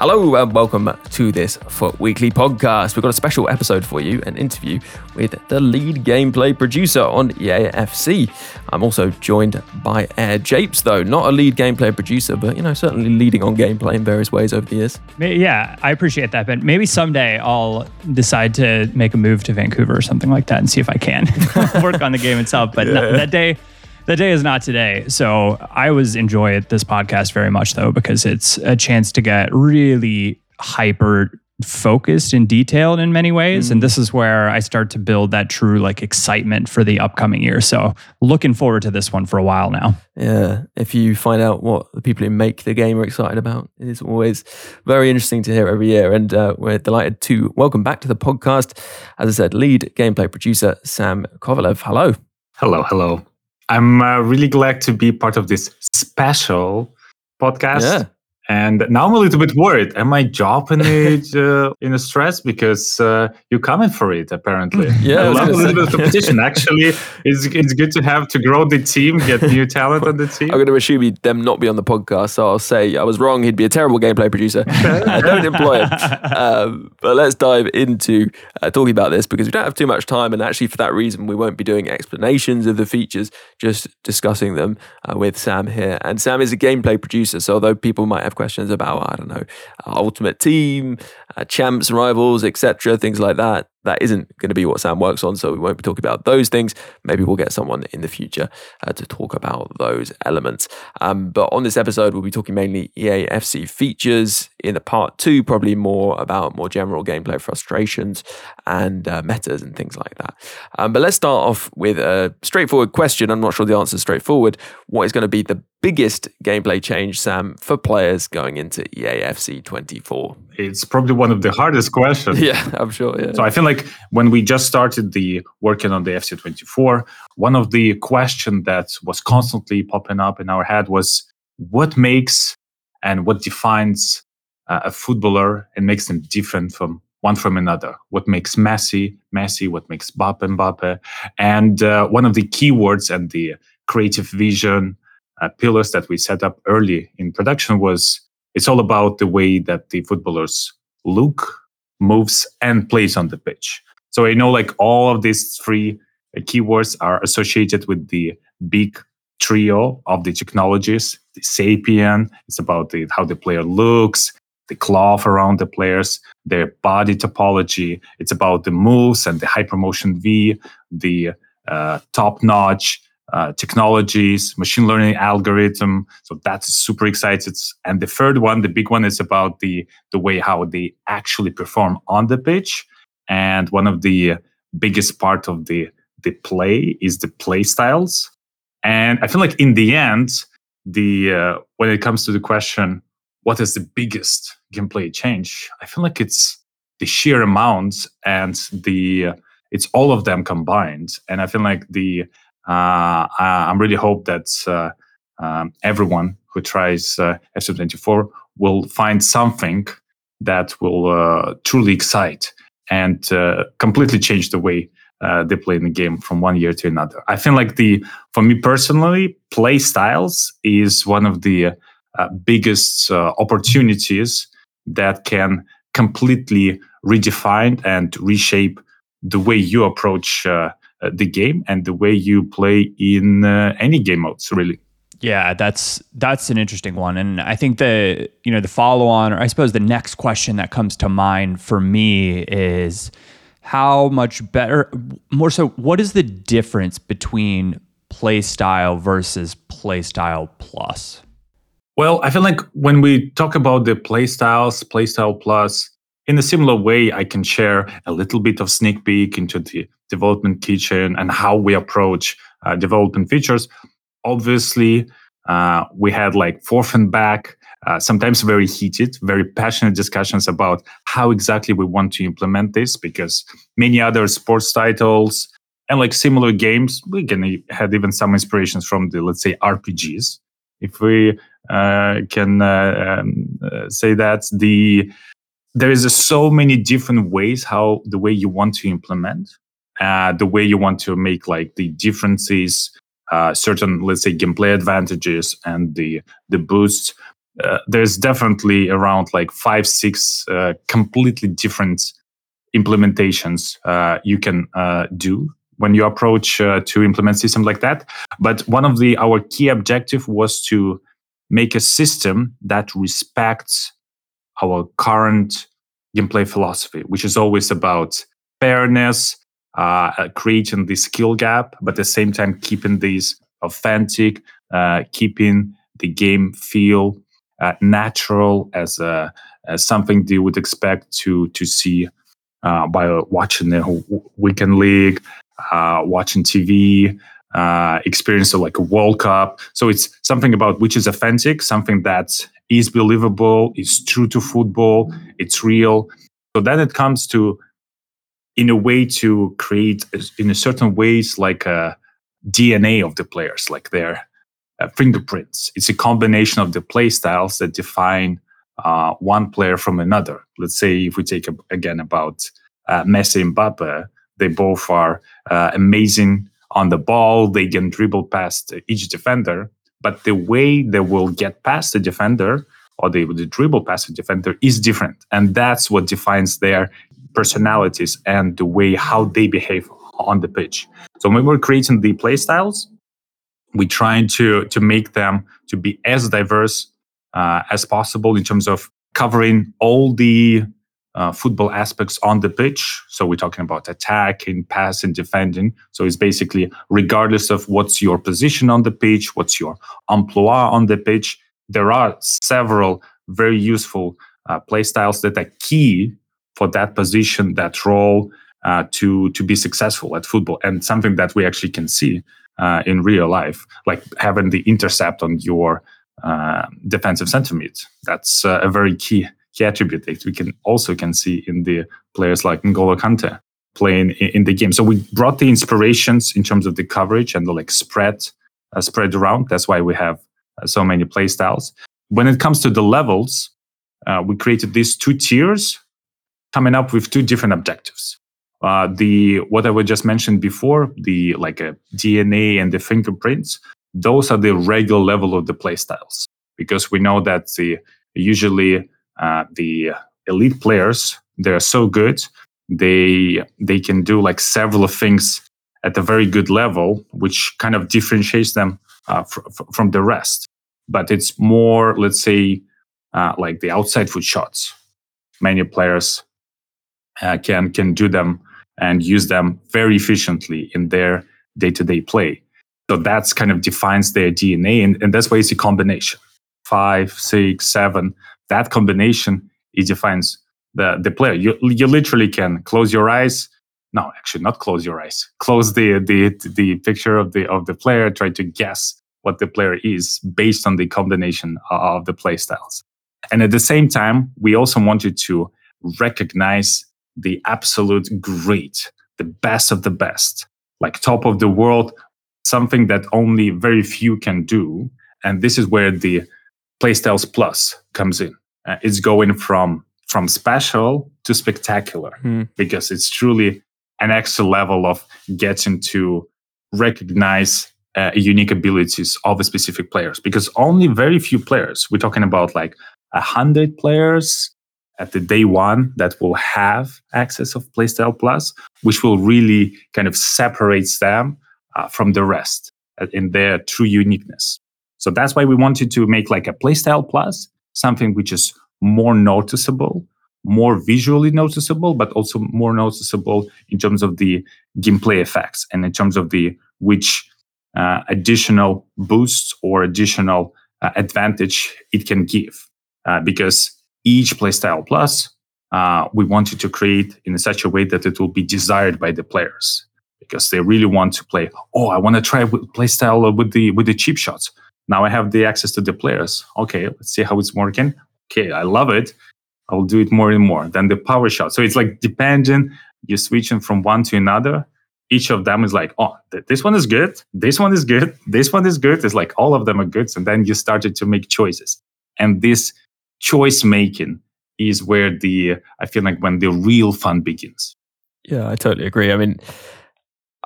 Hello and welcome to this FUT Weekly podcast. We've got a special episode for you, an interview with the lead gameplay producer on EAFC. I'm also joined by AirJapes, though, not a lead gameplay producer, but you know, certainly leading on gameplay in various ways over the years. Yeah, I appreciate that, but maybe someday I'll decide to make a move to Vancouver or something like that and see if I can work on the game itself. But no- that day, that day is not today. So I always enjoy this podcast very much, though, because it's a chance to get really hyper focused and detailed in many ways and this is where i start to build that true like excitement for the upcoming year so looking forward to this one for a while now Yeah, if you find out what the people who make the game are excited about, it is always very interesting to hear every year. And uh, we're delighted to welcome back to the podcast, as I said, lead gameplay producer Sam Kovalev. Hello. Hello, hello. I'm uh, really glad to be part of this special podcast. Yeah. And now I'm a little bit worried. Am I dropping it uh, in a stress because uh, you're coming for it? Apparently, Yeah, I I love a little bit of competition. Actually, it's it's good to have to grow the team, get new talent on the team. I'm going to assume he'd them not be on the podcast, so I'll say I was wrong. He'd be a terrible gameplay producer. Uh, don't employ him. Um, but let's dive into uh, talking about this because we don't have too much time, and actually, for that reason, we won't be doing explanations of the features, just discussing them uh, with Sam here. And Sam is a gameplay producer, so although people might have questions about, I don't know, uh, Ultimate Team, uh, champs, rivals, etc., things like that. That isn't going to be what Sam works on, so we won't be talking about those things. Maybe we'll get someone in the future uh, to talk about those elements. Um, but on this episode, we'll be talking mainly EAFC features. In the part two, probably more about more general gameplay frustrations and uh, metas and things like that. Um, but let's start off with a straightforward question. I'm not sure the answer is straightforward. What is going to be the biggest gameplay change, Sam, for players going into EAFC 24? It's probably one of the hardest questions. Yeah, I'm sure. Yeah. So I feel like when we just started the working on the FC24, one of the question that was constantly popping up in our head was what makes and what defines uh, a footballer and makes them different from one from another. What makes Messi Messi? What makes Mbappe Mbappe? And uh, one of the keywords and the creative vision uh, pillars that we set up early in production was it's all about the way that the footballers look, moves, and plays on the pitch. So I know like all of these three keywords are associated with the big trio of the technologies. The Sapien, it's about the, how the player looks, the cloth around the players, their body topology. It's about the moves and the hypermotion V, the uh, top notch uh, technologies, machine learning algorithm. So that's super excited. And the third one, the big one, is about the the way how they actually perform on the pitch. And one of the biggest part of the the play is the play styles. And I feel like in the end, the uh, when it comes to the question, what is the biggest gameplay change? I feel like it's the sheer amount and the it's all of them combined. And I feel like the uh, I'm really hope that uh, um, everyone who tries uh, FC24 will find something that will uh, truly excite and uh, completely change the way they play in the game from one year to another. I feel like the for me personally, play styles is one of the biggest opportunities that can completely redefine and reshape the way you approach uh, the game and the way you play in uh, any game modes, really. Yeah, that's that's an interesting one, and I think the you know the follow on, or I suppose the next question that comes to mind for me is how much better, more so, what is the difference between playstyle versus playstyle plus? Well, I feel like when we talk about the playstyles, playstyle plus, in a similar way, I can share a little bit of sneak peek into the development kitchen and how we approach uh, development features. Obviously uh, we had like forth and back uh, sometimes very heated very passionate discussions about how exactly we want to implement this because many other sports titles and like similar games we can had even some inspirations from the let's say rpgs if we uh, can uh, um, uh, say that the there is so many different ways how the way you want to implement uh, the way you want to make like the differences uh, certain, let's say, gameplay advantages and the the boosts. Uh, there's definitely around like five, six uh, completely different implementations uh, you can uh, do when you approach to implement system like that. But one of the our key objective was to make a system that respects our current gameplay philosophy, which is always about fairness, uh, creating the skill gap, but at the same time keeping these authentic, uh, keeping the game feel uh, natural as a as something you would expect to to see uh, by watching the weekend league, uh, watching TV, uh, experience of like a World Cup. So it's something about which is authentic, something that is believable, is true to football, it's real. So then it comes to in a way to create in a certain ways like a DNA of the players, like their uh, fingerprints. It's a combination of the play styles that define uh, one player from another. Let's say if we take a, again about uh, Messi and Mbappe, they both are uh, amazing on the ball. They can dribble past each defender, but the way they will get past the defender or they will dribble past the defender is different, and that's what defines their personalities and the way how they behave on the pitch. So when we're creating the play styles, we trying to to make them to be as diverse uh, as possible in terms of covering all the uh, football aspects on the pitch. So we're talking about attacking, passing, defending. So it's basically regardless of what's your position on the pitch, what's your emploi on the pitch. There are several very useful uh, play styles that are key for that position, that role, uh, to to be successful at football, and something that we actually can see uh, in real life, like having the intercept on your uh, defensive center mid. That's uh, a very key key attribute that we can also can see in the players like N'Golo Kante playing in, in, the game. So we brought the inspirations in terms of the coverage and the like spread uh, spread around. That's why we have uh, so many play styles. When it comes to the levels, we created these two tiers coming up with two different objectives. Uh, the what I just mentioned before, the like a DNA and the fingerprints, those are the regular level of the playstyles because we know that the usually uh, the elite players they're so good they they can do like several things at a very good level, which kind of differentiates them uh, fr- from the rest. But it's more, let's say, uh, like the outside foot shots. Many players uh, can can do them and use them very efficiently in their day-to-day play. So that's kind of defines their DNA, and, and that's why it's a combination. Five, six, seven. That combination it defines the the player. You you literally can close your eyes. No, actually, not close your eyes. Close the the the picture of the of the player. Try to guess what the player is based on the combination of the play styles. And at the same time, we also wanted to recognize the absolute great, the best of the best, like top of the world, something that only very few can do. And this is where the Playstyles Plus comes in. Uh, it's going from from special to spectacular mm. because it's truly an extra level of getting to recognize uh, unique abilities of specific players because only very few players we're talking about like a hundred players at the day one that will have access of Playstyle Plus, which will really kind of separates them uh, from the rest uh, in their true uniqueness. So that's why we wanted to make like a Playstyle Plus, something which is more noticeable, more visually noticeable, but also more noticeable in terms of the gameplay effects and in terms of the which uh, additional boosts or additional uh, advantage it can give. Uh, because each Playstyle Plus, uh, we wanted to create in such a way that it will be desired by the players because they really want to play. Oh, I want to try Playstyle with the with the cheap shots. Now I have the access to the players. Okay, let's see how it's working. Okay, I love it. I will do it more and more. Then the power shot. So it's like depending. You're switching from one to another. Each of them is like, oh, th- this one is good. This one is good. This one is good. It's like all of them are good. And then you started to make choices. And this choice making is where the I feel like when the real fun begins. Yeah, I totally agree. I mean,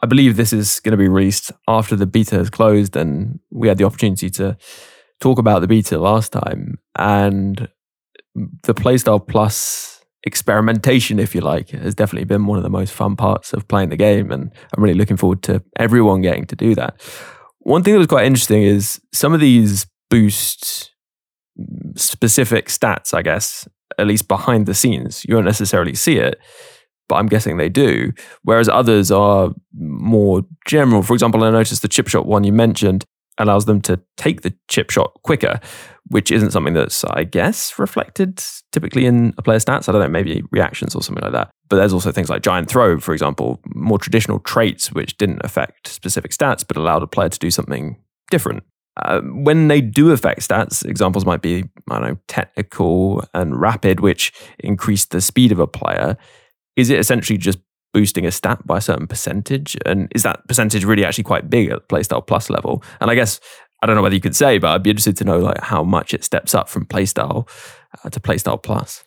I believe this is going to be released after the beta has closed, and we had the opportunity to talk about the beta last time, and the Playstyle Plus experimentation, if you like, has definitely been one of the most fun parts of playing the game, and I'm really looking forward to everyone getting to do that. One thing that was quite interesting is some of these boosts specific stats, I guess, at least behind the scenes. You won't necessarily see it, but I'm guessing they do. Whereas others are more general. For example, I noticed the chip shot one you mentioned allows them to take the chip shot quicker, which isn't something that's, I guess, reflected typically in a player's stats. I don't know, maybe reactions or something like that. But there's also things like giant throw, for example, more traditional traits which didn't affect specific stats, but allowed a player to do something different. Uh, when they do affect stats, examples might be, I don't know, technical and rapid, which increase the speed of a player. Is it essentially just boosting a stat by a certain percentage? And is that percentage really actually quite big at Playstyle Plus level? And I guess, I don't know whether you could say, but I'd be interested to know like how much it steps up from Playstyle uh, to Playstyle Plus.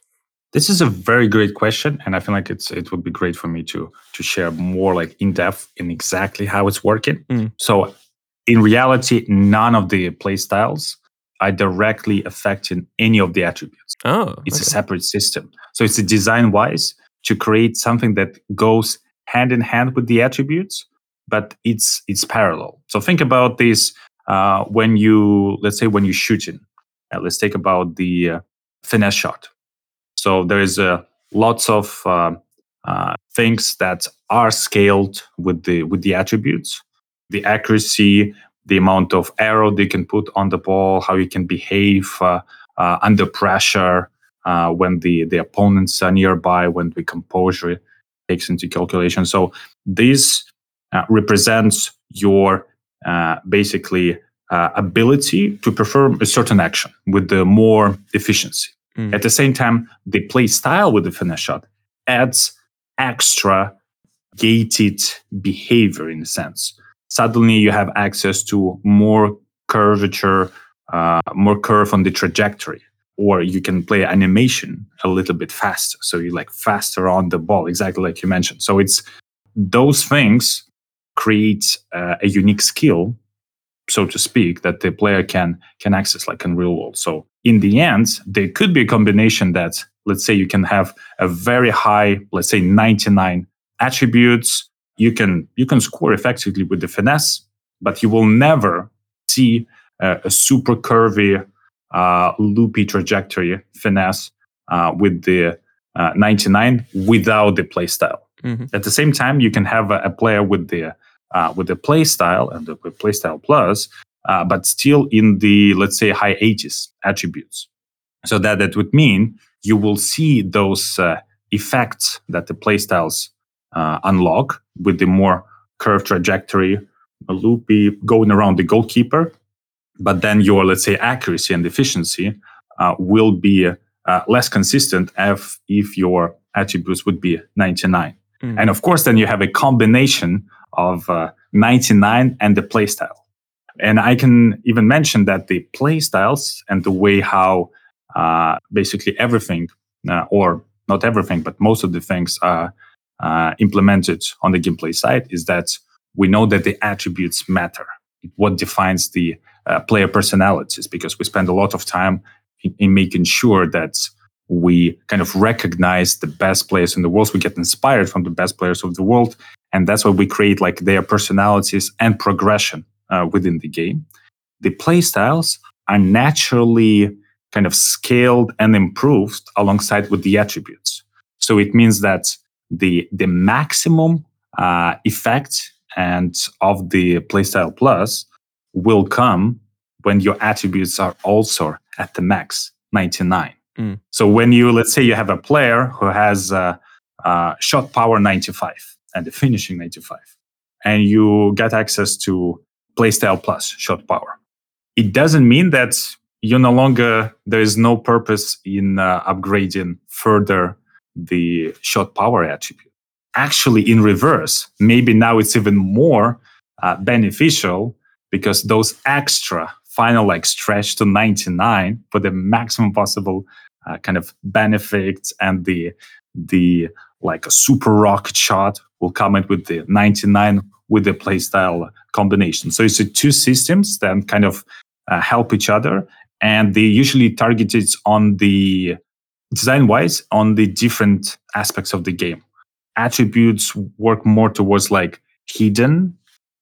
This is a very great question, and I feel like it's it would be great for me to to share more like in depth in exactly how it's working. Mm. So in reality, none of the playstyles are directly affecting any of the attributes. Oh, It's a separate system. So it's a design wise to create something that goes hand in hand with the attributes, but it's it's parallel. So think about this uh, when you let's say when you're shooting. Uh, let's take about the uh, finesse shot. So there is uh, lots of uh, uh, things that are scaled with the with the attributes, the accuracy, the amount of arrow they can put on the ball, how you can behave uh, uh, under pressure uh, when the the opponents are nearby, when the composure takes into calculation. So this uh, represents your uh, basically uh, ability to perform a certain action with the more efficiency. Mm. At the same time, the play style with the finesse shot adds extra gated behavior in a sense. Suddenly, you have access to more curvature, uh, more curve on the trajectory, or you can play animation a little bit faster. So you like faster on the ball, exactly like you mentioned. So it's those things create uh, a unique skill so to speak, that the player can can access like in real world. So in the end, there could be a combination that let's say you can have a very high, let's say 99 attributes. You can you can score effectively with the finesse, but you will never see uh, a super curvy, uh, loopy trajectory finesse uh, with the uh, 99 without the play style. Mhm. At the same time, you can have a, a player with the uh, with the play style and the play style plus, uh, but still in the let's say high 80s attributes. So that that would mean you will see those uh, effects that the play styles uh, unlock with the more curved trajectory, a loopy going around the goalkeeper, but then your let's say accuracy and efficiency uh, will be uh, less consistent if if your attributes would be 99. Mm. And of course, then you have a combination of uh, 99 and the playstyle. And I can even mention that the playstyles and the way how uh, basically everything, uh, or not everything, but most of the things are uh, implemented on the gameplay side is that we know that the attributes matter. What defines the uh, player personalities, because we spend a lot of time in, in making sure that we kind of recognize the best players in the world. We get inspired from the best players of the world. And that's why we create like their personalities and progression uh, within the game. The playstyles are naturally kind of scaled and improved alongside with the attributes. So it means that the, the maximum uh, effect and of the playstyle plus will come when your attributes are also at the max 99 Mm. so when you let's say you have a player who has uh, uh, shot power 95 and the finishing 95 and you get access to playstyle plus shot power it doesn't mean that you no longer there is no purpose in uh, upgrading further the shot power attribute. Actually in reverse maybe now it's even more uh, beneficial because those extra final like stretch to 99 for the maximum possible uh, kind of benefits and the the like a super rocket shot will come in with the 99 with the playstyle combination. So it's two systems that kind of uh, help each other and they usually targeted on the design wise on the different aspects of the game. Attributes work more towards like hidden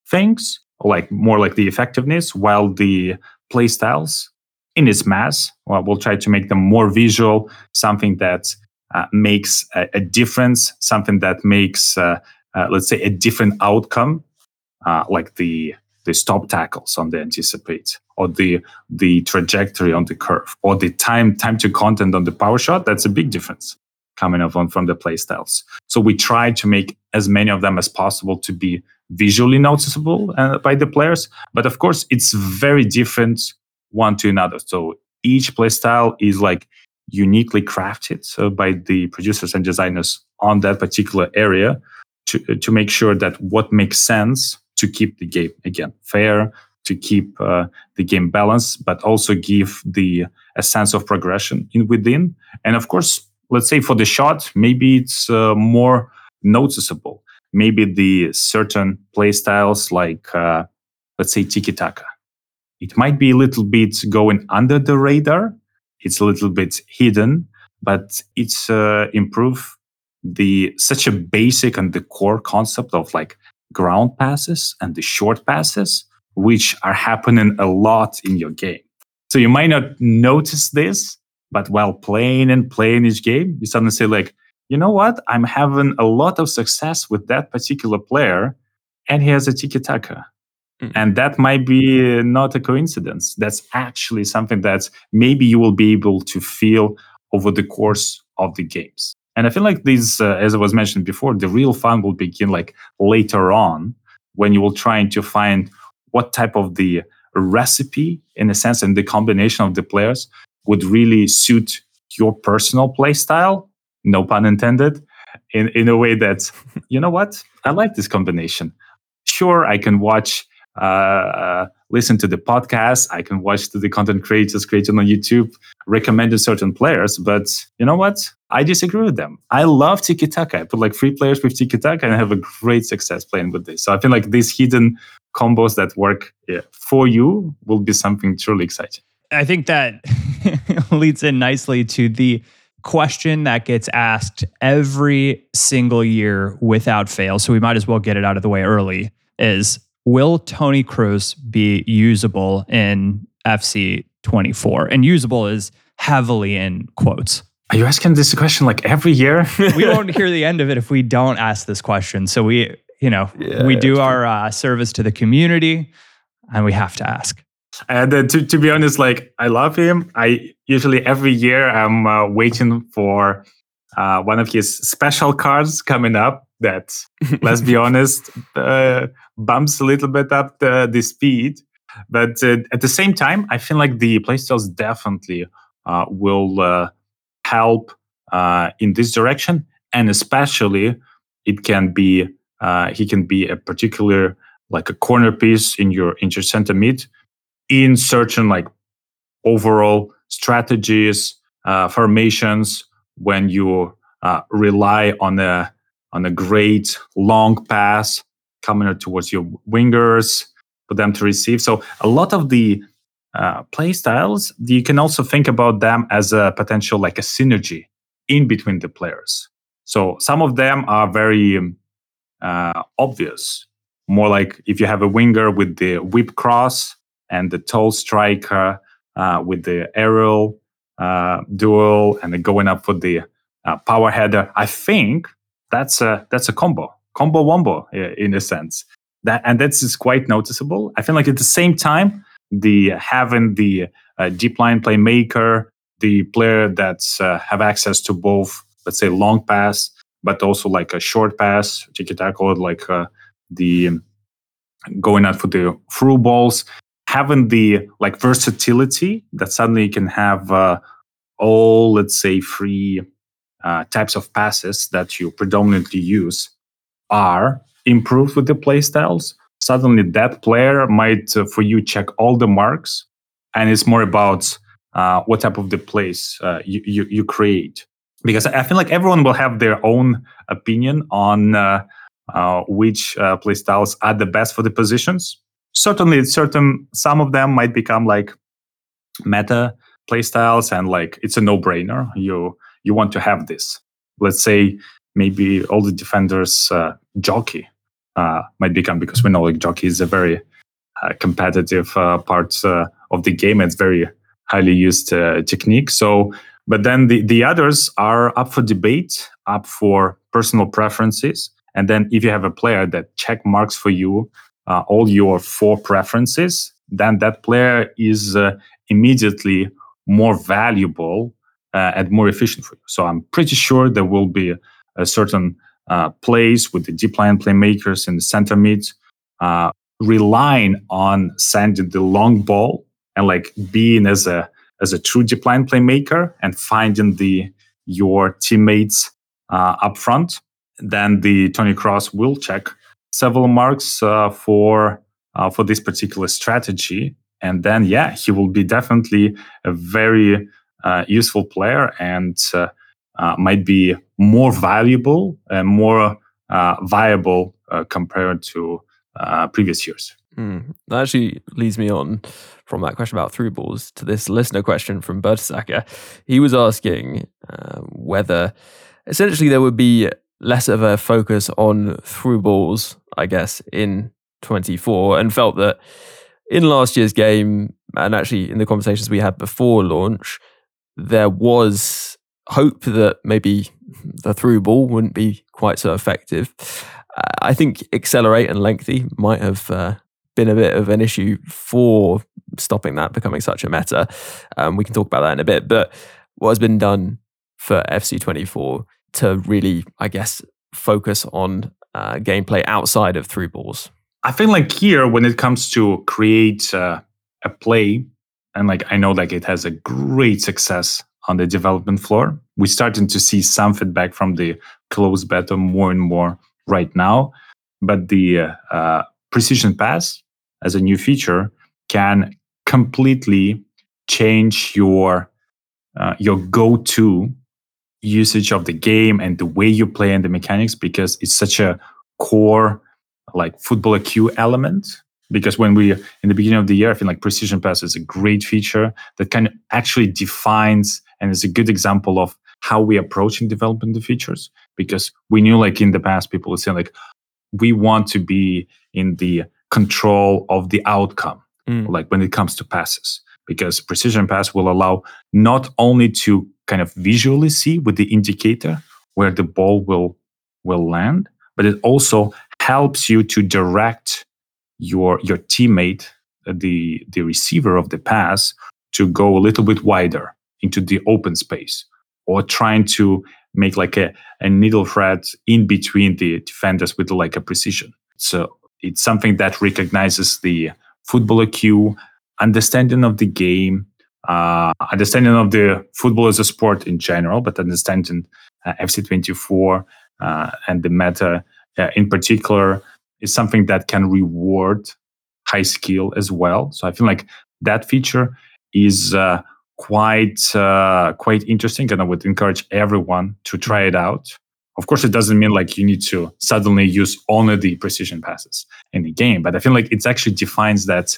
things like more like the effectiveness while the playstyles in its mass well, we'll try to make them more visual something that uh, makes a, a, difference something that makes uh, uh, let's say a different outcome uh, like the the stop tackles on the anticipate or the the trajectory on the curve or the time time to content on the power shot that's a big difference coming up on from the playstyles so we try to make as many of them as possible to be visually noticeable uh, by the players but of course it's very different one to another. So each playstyle is like uniquely crafted so by the producers and designers on that particular area to, to make sure that what makes sense to keep the game again fair to keep uh, the game balanced but also give the a sense of progression in within. And of course let's say for the shot maybe it's uh, more noticeable. Maybe the certain play styles like uh, let's say tiki taka it might be a little bit going under the radar. It's a little bit hidden but it's uh, improve the such a basic and the core concept of like ground passes and the short passes which are happening a lot in your game so you might not notice this but while playing and playing each game you suddenly say like you know what? I'm having a lot of success with that particular player, and he has a tiki taka. Mm. And that might be not a coincidence. That's actually something that maybe you will be able to feel over the course of the games. And I feel like these, uh, as I was mentioned before, the real fun will begin like later on when you will trying to find what type of the recipe, in a sense, and the combination of the players would really suit your personal play style no pun intended, in, in a way that, you know what, I like this combination. Sure, I can watch, uh, uh, listen to the podcast, I can watch the content creators created on YouTube, recommended certain players, but you know what? I disagree with them. I love Tiki Taka. I put like three players with Tiki Taka and I have a great success playing with this. So I feel like these hidden combos that work for you will be something truly exciting. I think that leads in nicely to the question that gets asked every single year without fail. So we might as well get it out of the way early is will Toni Kroos be usable in FC 24? And usable is heavily in quotes. Are you asking this question like every year? we won't hear the end of it if we don't ask this question. So we, you know, yeah, we do our uh, service to the community and we have to ask. And uh, to, to be honest, like I love him. I usually every year I'm uh, waiting for uh, one of his special cards coming up that, let's be honest, uh, bumps a little bit up the, the speed. But uh, at the same time, I feel like the playstyles definitely uh, will help in this direction. And especially, it can be he can be a particular like a corner piece in your inter center mid in certain like overall strategies, uh, formations when you uh, rely on a on a great long pass coming towards your wingers for them to receive. So a lot of the uh, play styles, you can also think about them as a potential like a synergy in between the players. So some of them are very um, uh, obvious, more like if you have a winger with the whip cross and the tall striker uh, with the aerial uh, duel and then going up for the uh, power header. I think that's a that's a combo, combo wombo in a sense. That and that's quite noticeable. I feel like at the same time, the having the uh, deep line playmaker, the player that's uh, have access to both, let's say, long pass, but also like a short pass, tiki taka, like uh, the going out for the through balls, having the like versatility that suddenly you can have uh, all, let's say, three uh, types of passes that you predominantly use are improved with the playstyles. Suddenly, that player might, uh, for you, check all the marks, and it's more about uh, what type of the place uh, you, you, you create. Because I feel like everyone will have their own opinion on uh, uh, which uh, play styles are the best for the positions. Certainly, certain some of them might become like meta play styles, and like it's a no-brainer. You you want to have this. Let's say maybe all the defenders uh, jockey uh, might become because we know like jockey is a very uh, competitive uh, part of the game. It's very highly used technique. So, but then the the others are up for debate, up for personal preferences and then if you have a player that check marks for you uh, all your four preferences, then that player is uh, immediately more valuable uh, and more efficient for you. So I'm pretty sure there will be a certain uh, plays with the deep line playmakers in the center mid, uh, relying on sending the long ball and like being as a as a true deep line playmaker and finding the your teammates uh, up front. Then the Toni Kroos will check several marks uh, for uh, for this particular strategy, and then yeah, he will be definitely a very uh, useful player and uh, might be more valuable and more uh, viable compared to previous years. Mm. That actually leads me on from that question about through balls to this listener question from Bertsaka. He was asking whether essentially there would be less of a focus on through balls, I guess, in 24, and felt that in last year's game, and actually in the conversations we had before launch, there was hope that maybe the through ball wouldn't be quite so effective. I think accelerate and lengthy might have uh, been a bit of an issue for stopping that becoming such a meta. Um, we can talk about that in a bit. But what has been done for FC24 to really, I guess, focus on uh, gameplay outside of through balls? I feel like here, when it comes to create uh, a play, and like I know like it has a great success on the development floor. We're starting to see some feedback from the closed beta more and more right now. But the uh, precision pass as a new feature can completely change your uh, your go-to usage of the game and the way you play and the mechanics because it's such a core like football IQ element because when we in the beginning of the year i feel like precision pass is a great feature that kind of actually defines and it's a good example of how we approach in developing the features because we knew like in the past people would say like we want to be in the control of the outcome mm. like when it comes to passes because precision pass will allow not only to kind of visually see with the indicator where the ball will will land but it also helps you to direct your your teammate uh, the the receiver of the pass to go a little bit wider into the open space or trying to make like a, a needle thread in between the defenders with like a precision so it's something that recognizes the football IQ, understanding of the game, uh, understanding of the football as a sport in general, but understanding uh, FC24 uh, and the meta uh, in particular is something that can reward high skill as well. So I feel like that feature is uh, quite uh, quite interesting, and I would encourage everyone to try it out. Of course, it doesn't mean like you need to suddenly use only the precision passes in the game, but I feel like it actually defines that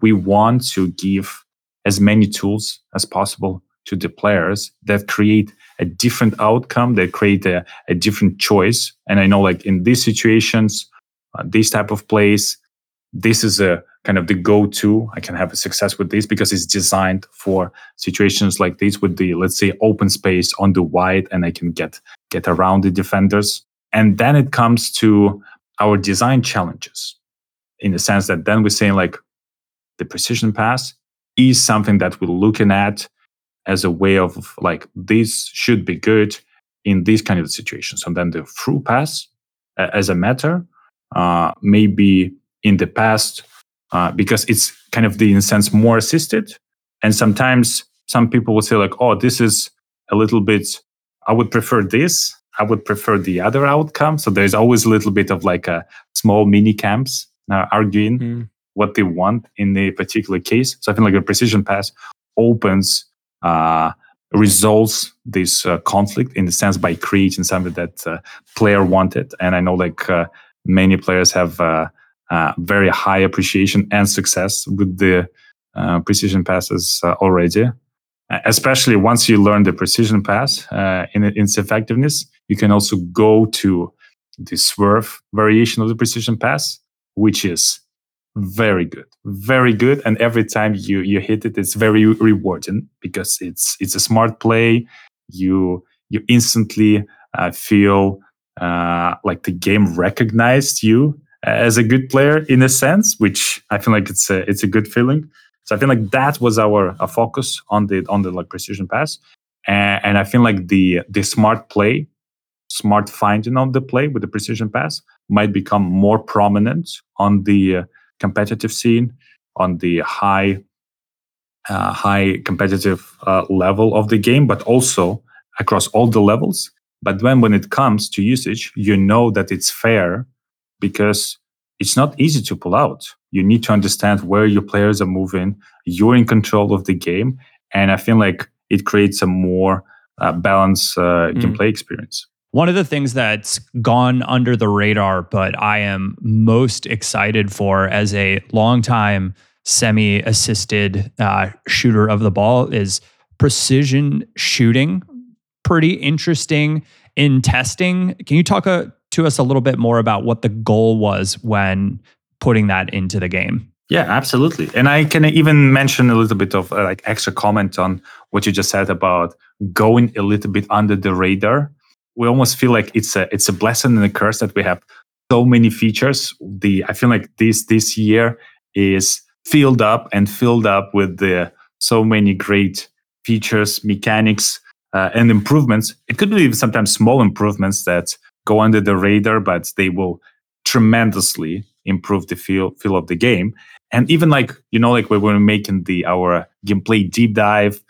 we want to give as many tools as possible to the players that create a different outcome, that create a, a different choice. And I know, like in these situations, uh, these type of plays, this is a kind of the go-to. I can have a success with this because it's designed for situations like this with the let's say open space on the wide, and I can get get around the defenders. And then it comes to our design challenges, in the sense that then we're saying like the precision pass is something that we're looking at as a way of like this should be good in these kind of situations. And then the through pass uh, as a matter, uh, maybe in the past, uh, because it's kind of the in a sense more assisted. And sometimes some people will say like, oh, this is a little bit, I would prefer this. I would prefer the other outcome. So there's always a little bit of like a small mini camps uh, arguing mm. what they want in a particular case. So I feel like a precision pass opens uh, resolves this uh, conflict in the sense by creating something that uh, player wanted. And I know like uh, many players have uh, uh, very high appreciation and success with the precision passes already. Especially once you learn the precision pass in, in its effectiveness, you can also go to the swerve variation of the precision pass, which is very good very good and every time you you hit it it's very rewarding because it's it's a smart play you you instantly uh, feel uh, like the game recognized you as a good player in a sense which i feel like it's a it's a good feeling so i feel like that was our, focus on the on the like precision pass and, and i feel like the the smart play smart finding of the play with the precision pass might become more prominent on the uh, competitive scene, on the high uh, high competitive uh, level of the game, but also across all the levels. But when when it comes to usage, you know that it's fair because it's not easy to pull out. You need to understand where your players are moving. You're in control of the game, and I feel like it creates a more uh, balanced uh, mm. gameplay experience. One of the things that's gone under the radar, but I am most excited for as a longtime semi assisted uh, shooter of the ball is precision shooting. Pretty interesting in testing. Can you talk uh, to us a little bit more about what the goal was when putting that into the game? Yeah, absolutely. And I can even mention a little bit of uh, like extra comment on what you just said about going a little bit under the radar we almost feel like it's a it's a blessing and a curse that we have so many features. The I feel like this this year is filled up and filled up with the so many great features, mechanics, uh, and improvements. It could be sometimes small improvements that go under the radar, but they will tremendously improve the feel feel of the game. And even like you know, like we were making the our gameplay deep dive,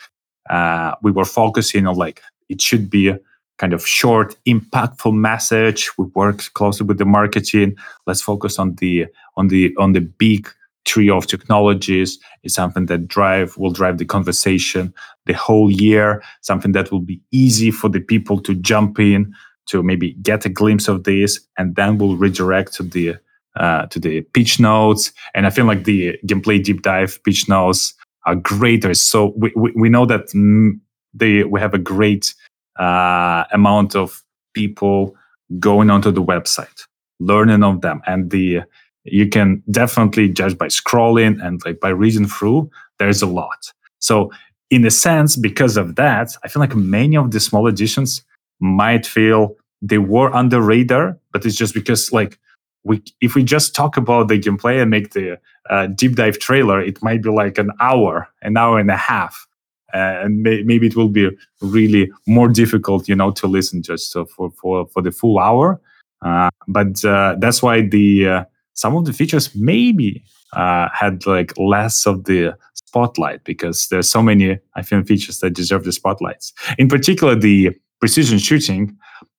uh, we were focusing on like it should be kind of short, impactful message. We work closely with the marketing. Let's focus on the on the on the big trio of technologies. It's something that drive will drive the conversation the whole year. Something that will be easy for the people to jump in to maybe get a glimpse of this, and then we'll redirect to the uh, to the pitch notes. And I feel like the gameplay deep dive pitch notes are greater. So we, we, we know that mm, they we have a great uh, amount of people going onto the website, learning of them, and the you can definitely judge by scrolling and like by reading through. There's a lot. So in a sense, because of that, I feel like many of the small editions might feel they were under radar, but it's just because like we if we just talk about the gameplay and make the uh, deep dive trailer, it might be like an hour, an hour and a half and may, maybe it will be really more difficult, you know, to listen just uh, for for for the full hour. Uh, but uh, that's why the uh, some of the features maybe uh, had like less of the spotlight because there's so many I think features that deserve the spotlights. In particular, the precision shooting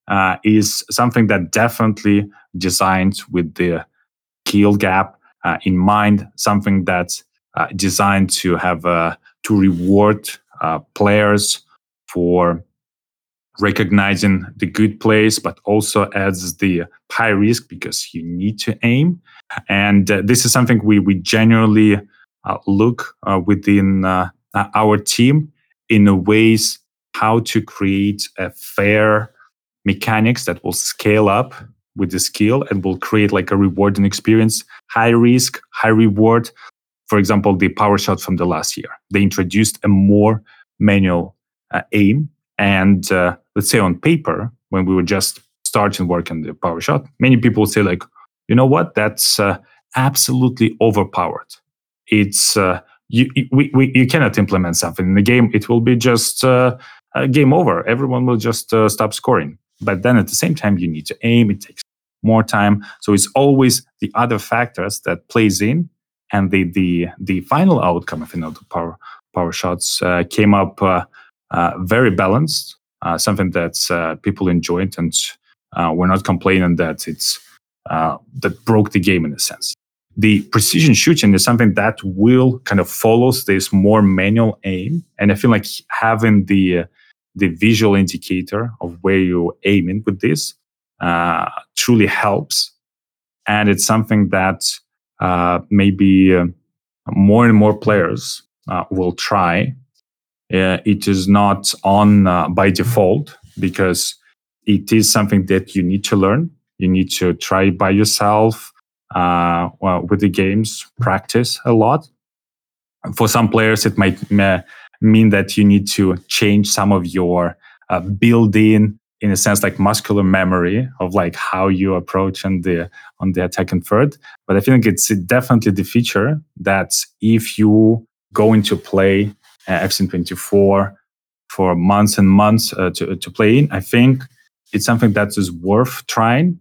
uh, is something that definitely designed with the skill gap in mind. Something that's designed to have a to reward uh, players for recognizing the good plays, but also adds the high risk because you need to aim. And uh, this is something we we generally uh, look uh, within uh, uh, our team in ways how to create a fair mechanics that will scale up with the skill and will create like a rewarding experience high risk high reward. For example the power shot from the last year. They introduced a more manual uh, aim and uh, let's say on paper when we were just starting work on the power shot many people say like you know what? That's uh, absolutely overpowered. It's uh, you, we, we, you cannot implement something in the game. It will be just uh, game over. Everyone will just uh, stop scoring. But then at the same time you need to aim. It takes more time. So it's always the other factors that plays in. And the the the final outcome of you know the power power shots uh, came up uh, uh, very balanced uh, something that people enjoyed and we're not complaining that it's that broke the game in a sense. The precision shooting is something that will kind of follows this more manual aim. And i feel like having the the visual indicator of where you're aiming with this uh, truly helps. And it's something that uh, maybe uh, more and more players uh, will try. Uh, it is not on uh, by default because it is something that you need to learn. You need to try by yourself well, with the games, practice a lot. For some players, it might mean that you need to change some of your uh, built-in in a sense like muscular memory of like how you approach on the on the attack and third but i think it's definitely the feature that if you go into play uh, fc24 for months and months uh, to, to play in i think it's something that is worth trying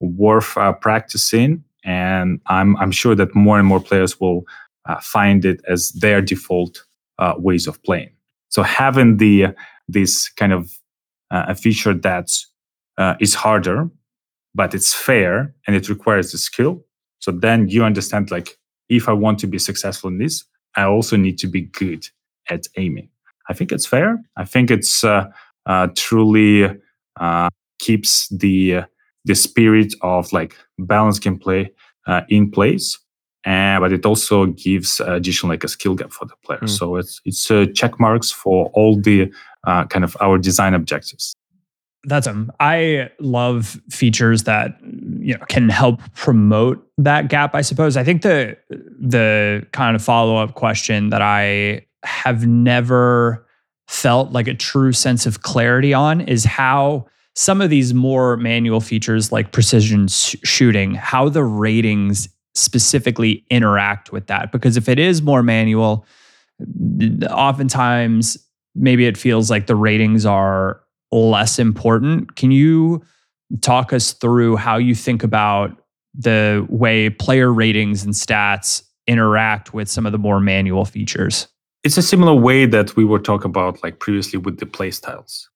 worth uh, practicing and i'm i'm sure that more and more players will uh, find it as their default uh, ways of playing. So having the this kind of uh, a feature that uh, is harder, but it's fair and it requires the skill. So then you understand like if I want to be successful in this, I also need to be good at aiming. I think it's fair. I think it's uh, uh, truly uh, keeps the the spirit of like balanced gameplay in place and but it also gives additional like a skill gap for the player. Mm. So it's it's uh, check marks for all the uh, kind of our design objectives. That's um. I love features that you know can help promote that gap. I suppose. I think the the kind of follow up question that I have never felt like a true sense of clarity on is how some of these more manual features like precision sh- shooting, how the ratings specifically interact with that. Because if it is more manual, oftentimes maybe it feels like the ratings are less important. Can you talk us through how you think about the way player ratings and stats interact with some of the more manual features? It's a similar way that we were talking about like previously with the play styles.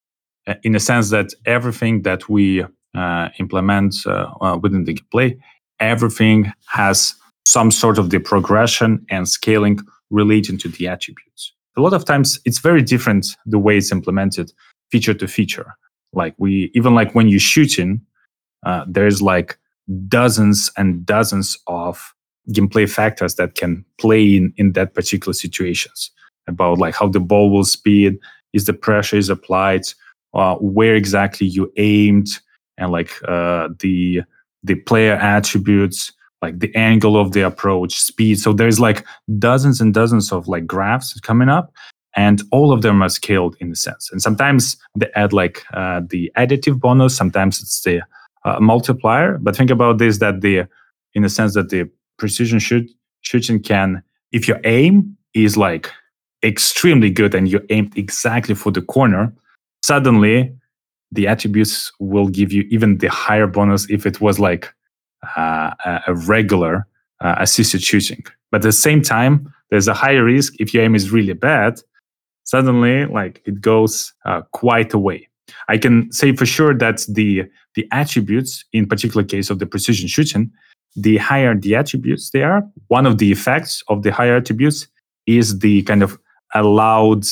Uh, in the sense that everything that we uh, implement uh, uh, within the play everything has some sort of the progression and scaling relating to the attributes. A lot of times it's very different the way it's implemented feature to feature. Like we, even like when you're shooting, uh, there's like dozens and dozens of gameplay factors that can play in, in that particular situations about like how the ball will speed, is the pressure is applied, uh, where exactly you aimed, and like uh, the the player attributes, like the angle of the approach, speed. So there's like dozens and dozens of like graphs coming up, and all of them are scaled in a sense. And sometimes they add like uh, the additive bonus, sometimes it's the uh, multiplier. But think about this: that the in a sense that the precision shoot shooting can, if your aim is like extremely good and you aimed exactly for the corner, suddenly the attributes will give you even the higher bonus if it was like uh, a regular uh, assisted shooting. But at the same time, there's a higher risk if your aim is really bad. Suddenly, like it goes uh, quite away. I can say for sure that the the attributes, in particular case of the precision shooting, the higher the attributes they are, one of the effects of the higher attributes is the kind of allowed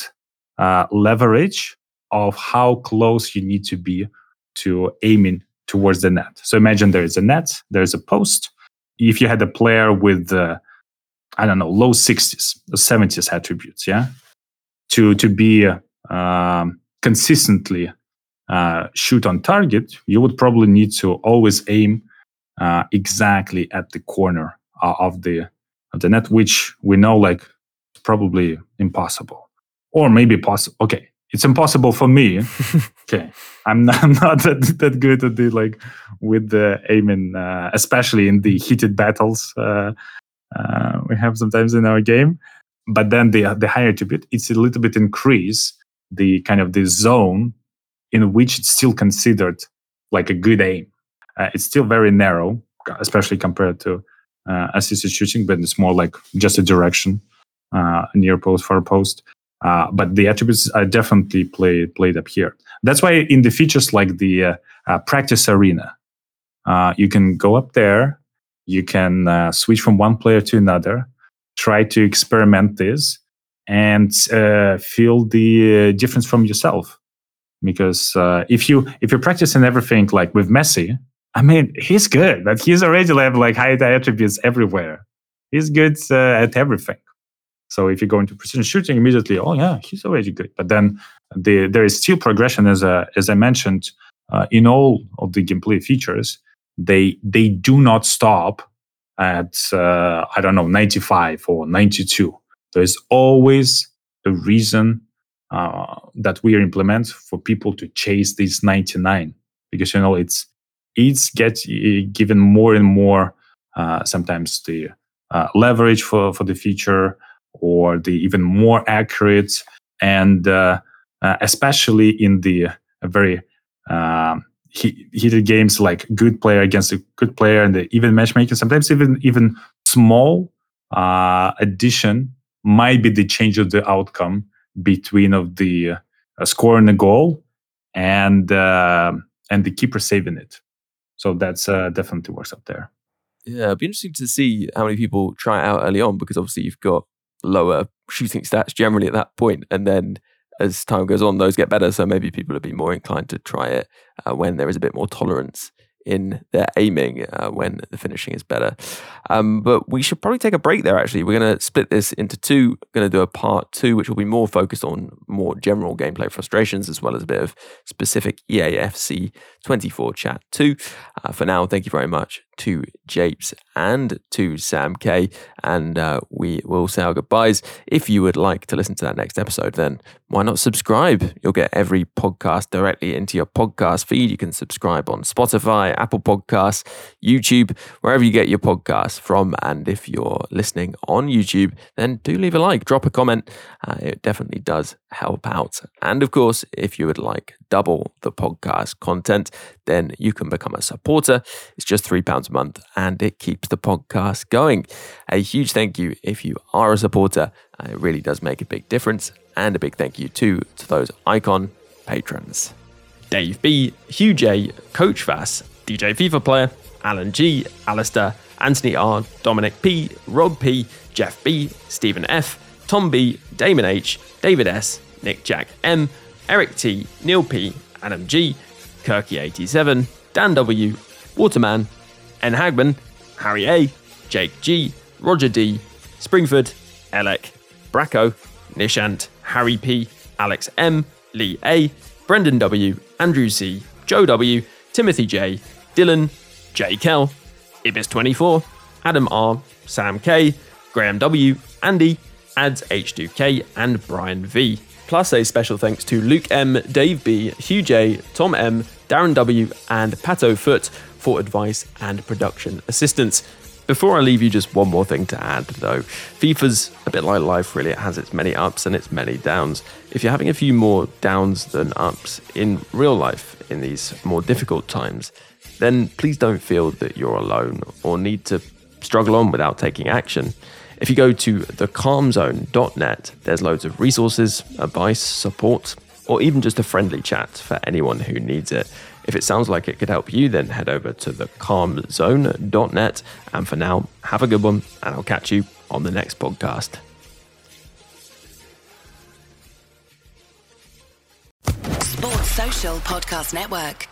uh, leverage of how close you need to be to aiming towards the net. So imagine there is a net, there's a post. If you had a player with, uh, I don't know, low 60s, 70s attributes, yeah, to to be um, consistently uh, shoot on target, you would probably need to always aim uh, exactly at the corner uh, of the of the net, which we know like probably impossible, or maybe possible. Okay, it's impossible for me. okay, I'm not, I'm not that, that good at the like with the aiming, uh, especially in the heated battles uh, uh, we have sometimes in our game. But then the the higher to bit, it's a little bit increase the kind of the zone in which it's still considered like a good aim. Uh, it's still very narrow, especially compared to uh, assisted shooting, but it's more like just a direction, uh, near post, far post. Uh, but the attributes are definitely played played up here. That's why in the features like the uh, uh, practice arena, uh, you can go up there, you can uh, switch from one player to another, try to experiment this, and uh, feel the difference from yourself. Because if you if you practice and everything like with Messi, I mean he's good, but he's already have like high attributes everywhere. He's good at everything. So if you go into precision shooting immediately, oh yeah, he's already good. But then the, there is still progression, as a, as I mentioned, uh, in all of the gameplay features. They they do not stop at uh, I don't know 95 or 92. There is always a reason uh, that we implement for people to chase this 99 because you know it's it's get given more and more uh, sometimes the uh, leverage for for the feature or the even more accurate and uh, uh, especially in the uh, very um, heated games like good player against a good player and the even matchmaking sometimes even even small uh, addition might be the change of the outcome between of the uh, and the goal and uh, and the keeper saving it. So that's definitely works up there. Yeah it'd be interesting to see how many people try it out early on because obviously you've got lower shooting stats generally at that point, and then as time goes on, those get better. So maybe people will be more inclined to try it uh, when there is a bit more tolerance in their aiming uh, when the finishing is better. Um, but we should probably take a break there, actually. We're going to split this into two. going to do a part two, which will be more focused on more general gameplay frustrations, as well as a bit of specific EAFC 24 chat too. Uh, for now, thank you very much to Japes and to Sam K. And uh, we will say our goodbyes. If you would like to listen to that next episode, then why not subscribe? You'll get every podcast directly into your podcast feed. You can subscribe on Spotify, Apple Podcasts, YouTube, wherever you get your podcasts from. And if you're listening on YouTube, then do leave a like, drop a comment. Uh, it definitely does help out. And of course, if you would like double the podcast content, then you can become a supporter. It's just £3 a month and it keeps the podcast going. A huge thank you if you are a supporter. Uh, it really does make a big difference. And a big thank you too to those icon patrons. Dave B, Hugh J, Coach Vass, DJ FIFA player, Alan G, Alistair, Anthony R, Dominic P, Rob P, Jeff B, Stephen F, Tom B, Damon H, David S, Nick Jack M, Eric T, Neil P, Adam G, Kirky87, Dan W, Waterman, N. Hagman, Harry A, Jake G, Roger D, Springford, Elec, Bracco, Nishant, Harry P, Alex M, Lee A, Brendan W, Andrew C, Joe W, Timothy J, Dylan, J. Kell, Ibis24, Adam R, Sam K, Graham W, Andy, Ads H2K, and Brian V. Plus a special thanks to Luke M, Dave B, Hugh J, Tom M, Darren W, and Pato Foot for advice and production assistance. Before I leave you, just one more thing to add though. FIFA's a bit like life, really. It has its many ups and its many downs. If you're having a few more downs than ups in real life in these more difficult times, then please don't feel that you're alone or need to struggle on without taking action. If you go to thecalmzone.net, there's loads of resources, advice, support, or even just a friendly chat for anyone who needs it. If it sounds like it could help you, then head over to thecalmzone.net. And for now, have a good one, and I'll catch you on the next podcast. Sports Social Podcast Network.